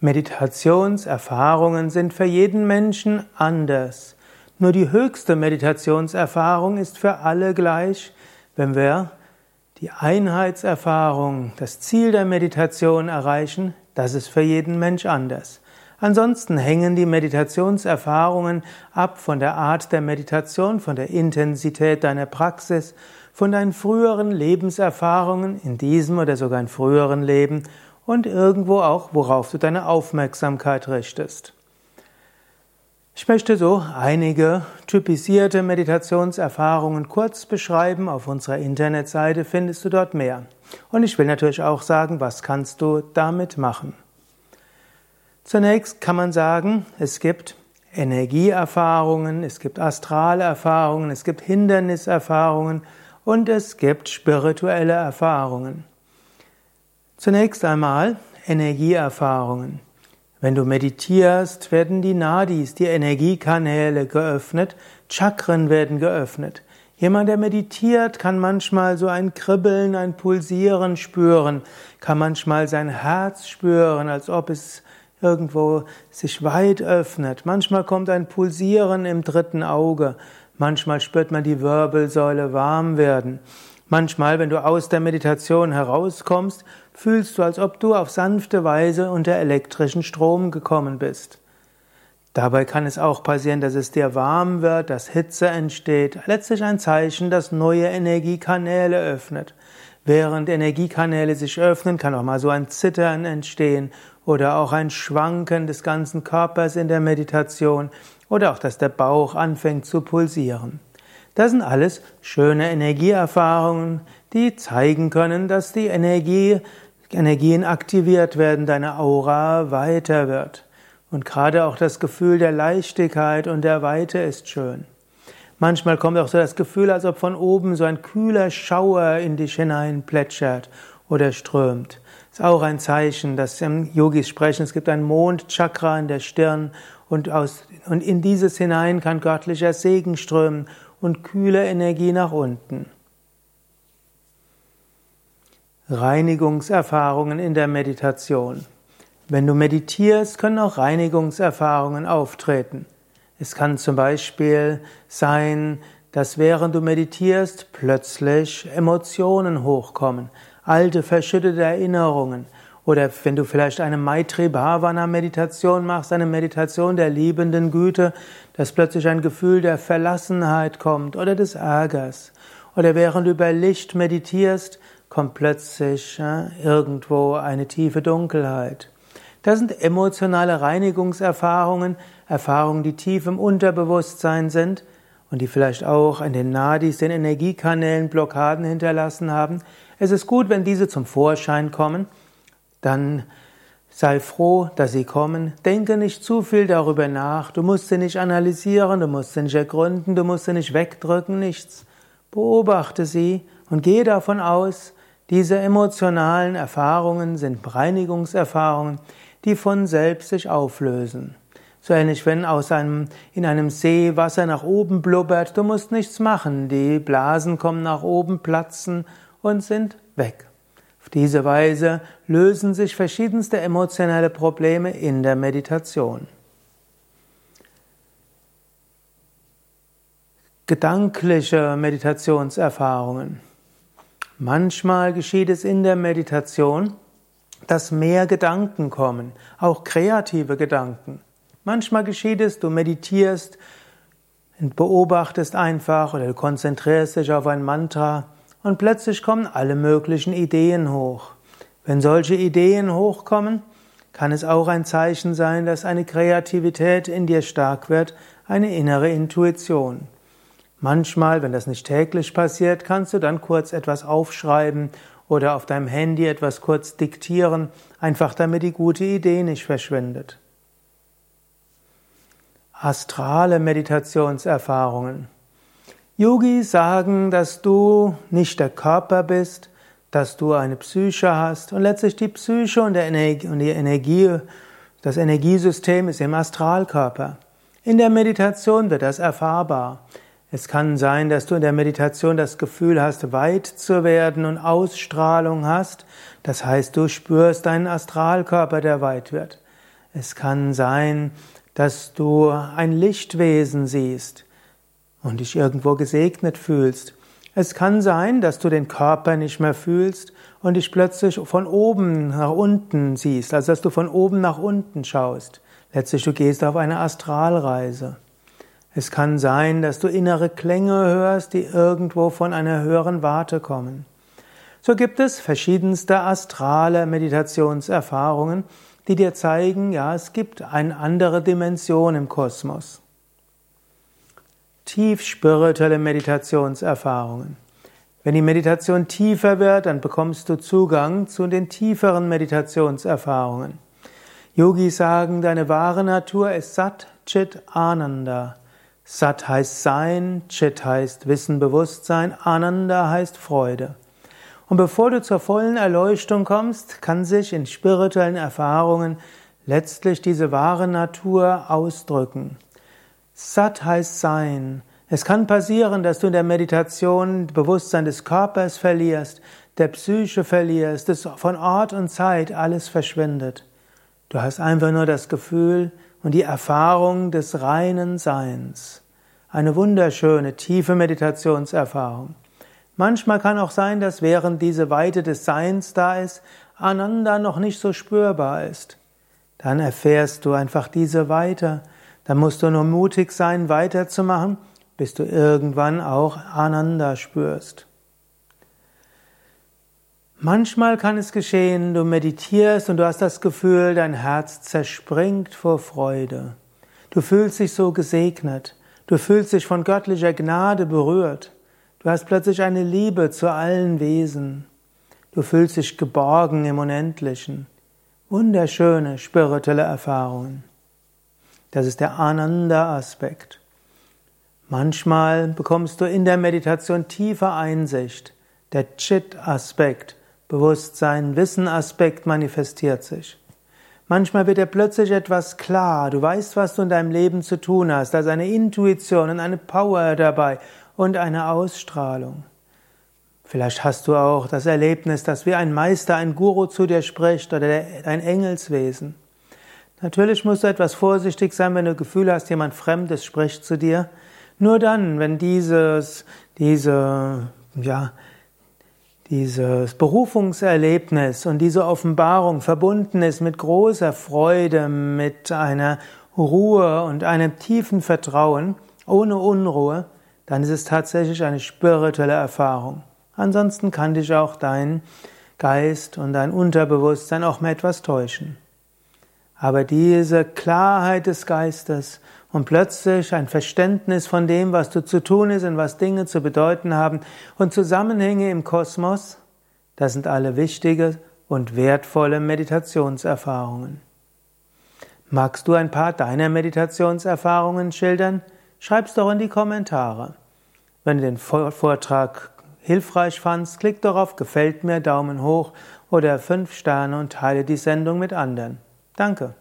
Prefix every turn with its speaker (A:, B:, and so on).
A: Meditationserfahrungen sind für jeden Menschen anders. Nur die höchste Meditationserfahrung ist für alle gleich, wenn wir die Einheitserfahrung, das Ziel der Meditation erreichen, das ist für jeden Mensch anders. Ansonsten hängen die Meditationserfahrungen ab von der Art der Meditation, von der Intensität deiner Praxis, von deinen früheren Lebenserfahrungen in diesem oder sogar in früheren Leben und irgendwo auch, worauf du deine Aufmerksamkeit richtest. Ich möchte so einige typisierte Meditationserfahrungen kurz beschreiben. Auf unserer Internetseite findest du dort mehr. Und ich will natürlich auch sagen, was kannst du damit machen. Zunächst kann man sagen, es gibt Energieerfahrungen, es gibt Astralerfahrungen, es gibt Hinderniserfahrungen und es gibt spirituelle Erfahrungen. Zunächst einmal Energieerfahrungen. Wenn du meditierst, werden die Nadis, die Energiekanäle geöffnet, Chakren werden geöffnet. Jemand, der meditiert, kann manchmal so ein Kribbeln, ein Pulsieren spüren, kann manchmal sein Herz spüren, als ob es irgendwo sich weit öffnet. Manchmal kommt ein Pulsieren im dritten Auge. Manchmal spürt man die Wirbelsäule warm werden. Manchmal, wenn du aus der Meditation herauskommst, fühlst du, als ob du auf sanfte Weise unter elektrischen Strom gekommen bist. Dabei kann es auch passieren, dass es dir warm wird, dass Hitze entsteht. Letztlich ein Zeichen, dass neue Energiekanäle öffnet. Während Energiekanäle sich öffnen, kann auch mal so ein Zittern entstehen oder auch ein Schwanken des ganzen Körpers in der Meditation oder auch, dass der Bauch anfängt zu pulsieren. Das sind alles schöne Energieerfahrungen, die zeigen können, dass die Energie, Energien aktiviert werden, deine Aura weiter wird. Und gerade auch das Gefühl der Leichtigkeit und der Weite ist schön. Manchmal kommt auch so das Gefühl, als ob von oben so ein kühler Schauer in dich hinein plätschert oder strömt. Ist auch ein Zeichen, dass im Yogis sprechen, es gibt ein Mondchakra in der Stirn und, aus, und in dieses hinein kann göttlicher Segen strömen und kühle Energie nach unten. Reinigungserfahrungen in der Meditation. Wenn du meditierst, können auch Reinigungserfahrungen auftreten. Es kann zum Beispiel sein, dass während du meditierst plötzlich Emotionen hochkommen, alte verschüttete Erinnerungen, oder wenn du vielleicht eine Maitri Bhavana Meditation machst, eine Meditation der liebenden Güte, dass plötzlich ein Gefühl der Verlassenheit kommt oder des Ärgers. Oder während du über Licht meditierst, kommt plötzlich irgendwo eine tiefe Dunkelheit. Das sind emotionale Reinigungserfahrungen, Erfahrungen, die tief im Unterbewusstsein sind und die vielleicht auch an den Nadis, den Energiekanälen Blockaden hinterlassen haben. Es ist gut, wenn diese zum Vorschein kommen dann sei froh, dass sie kommen. Denke nicht zu viel darüber nach. Du musst sie nicht analysieren, du musst sie nicht ergründen, du musst sie nicht wegdrücken, nichts. Beobachte sie und gehe davon aus, diese emotionalen Erfahrungen sind Reinigungserfahrungen, die von selbst sich auflösen. So ähnlich, wenn aus einem, in einem See Wasser nach oben blubbert, du musst nichts machen. Die Blasen kommen nach oben, platzen und sind weg. Auf diese Weise lösen sich verschiedenste emotionale Probleme in der Meditation. Gedankliche Meditationserfahrungen. Manchmal geschieht es in der Meditation, dass mehr Gedanken kommen, auch kreative Gedanken. Manchmal geschieht es, du meditierst und beobachtest einfach oder du konzentrierst dich auf ein Mantra und plötzlich kommen alle möglichen Ideen hoch. Wenn solche Ideen hochkommen, kann es auch ein Zeichen sein, dass eine Kreativität in dir stark wird, eine innere Intuition. Manchmal, wenn das nicht täglich passiert, kannst du dann kurz etwas aufschreiben oder auf deinem Handy etwas kurz diktieren, einfach damit die gute Idee nicht verschwindet. Astrale Meditationserfahrungen. Yogis sagen, dass du nicht der Körper bist, dass du eine Psyche hast und letztlich die Psyche und, Energie, und die Energie, das Energiesystem ist im Astralkörper. In der Meditation wird das erfahrbar. Es kann sein, dass du in der Meditation das Gefühl hast, weit zu werden und Ausstrahlung hast. Das heißt, du spürst deinen Astralkörper, der weit wird. Es kann sein, dass du ein Lichtwesen siehst und dich irgendwo gesegnet fühlst. Es kann sein, dass du den Körper nicht mehr fühlst und dich plötzlich von oben nach unten siehst, also dass du von oben nach unten schaust. Letztlich du gehst auf eine Astralreise. Es kann sein, dass du innere Klänge hörst, die irgendwo von einer höheren Warte kommen. So gibt es verschiedenste astrale Meditationserfahrungen, die dir zeigen, ja, es gibt eine andere Dimension im Kosmos. Tief spirituelle Meditationserfahrungen. Wenn die Meditation tiefer wird, dann bekommst du Zugang zu den tieferen Meditationserfahrungen. Yogis sagen, deine wahre Natur ist Sat Chit Ananda. Sat heißt Sein, Chit heißt Wissen, Bewusstsein, Ananda heißt Freude. Und bevor du zur vollen Erleuchtung kommst, kann sich in spirituellen Erfahrungen letztlich diese wahre Natur ausdrücken. Sat heißt Sein. Es kann passieren, dass du in der Meditation Bewusstsein des Körpers verlierst, der Psyche verlierst, dass von Ort und Zeit alles verschwindet. Du hast einfach nur das Gefühl, und die Erfahrung des reinen Seins. Eine wunderschöne, tiefe Meditationserfahrung. Manchmal kann auch sein, dass während diese Weite des Seins da ist, Ananda noch nicht so spürbar ist. Dann erfährst du einfach diese Weite. Dann musst du nur mutig sein, weiterzumachen, bis du irgendwann auch Ananda spürst. Manchmal kann es geschehen, du meditierst und du hast das Gefühl, dein Herz zerspringt vor Freude. Du fühlst dich so gesegnet. Du fühlst dich von göttlicher Gnade berührt. Du hast plötzlich eine Liebe zu allen Wesen. Du fühlst dich geborgen im Unendlichen. Wunderschöne spirituelle Erfahrungen. Das ist der Ananda-Aspekt. Manchmal bekommst du in der Meditation tiefe Einsicht, der Chit-Aspekt. Bewusstsein, Wissen-Aspekt manifestiert sich. Manchmal wird dir plötzlich etwas klar, du weißt, was du in deinem Leben zu tun hast, da ist eine Intuition und eine Power dabei und eine Ausstrahlung. Vielleicht hast du auch das Erlebnis, dass wie ein Meister, ein Guru zu dir spricht oder ein Engelswesen. Natürlich musst du etwas vorsichtig sein, wenn du Gefühl hast, jemand Fremdes spricht zu dir. Nur dann, wenn dieses, diese, ja, dieses Berufungserlebnis und diese Offenbarung verbunden ist mit großer Freude, mit einer Ruhe und einem tiefen Vertrauen, ohne Unruhe, dann ist es tatsächlich eine spirituelle Erfahrung. Ansonsten kann dich auch dein Geist und dein Unterbewusstsein auch mal etwas täuschen. Aber diese Klarheit des Geistes und plötzlich ein Verständnis von dem, was du zu tun ist und was Dinge zu bedeuten haben und Zusammenhänge im Kosmos, das sind alle wichtige und wertvolle Meditationserfahrungen. Magst du ein paar deiner Meditationserfahrungen schildern? Schreib's doch in die Kommentare. Wenn du den Vortrag hilfreich fandst, klick doch auf Gefällt mir, Daumen hoch oder fünf Sterne und teile die Sendung mit anderen. Danke.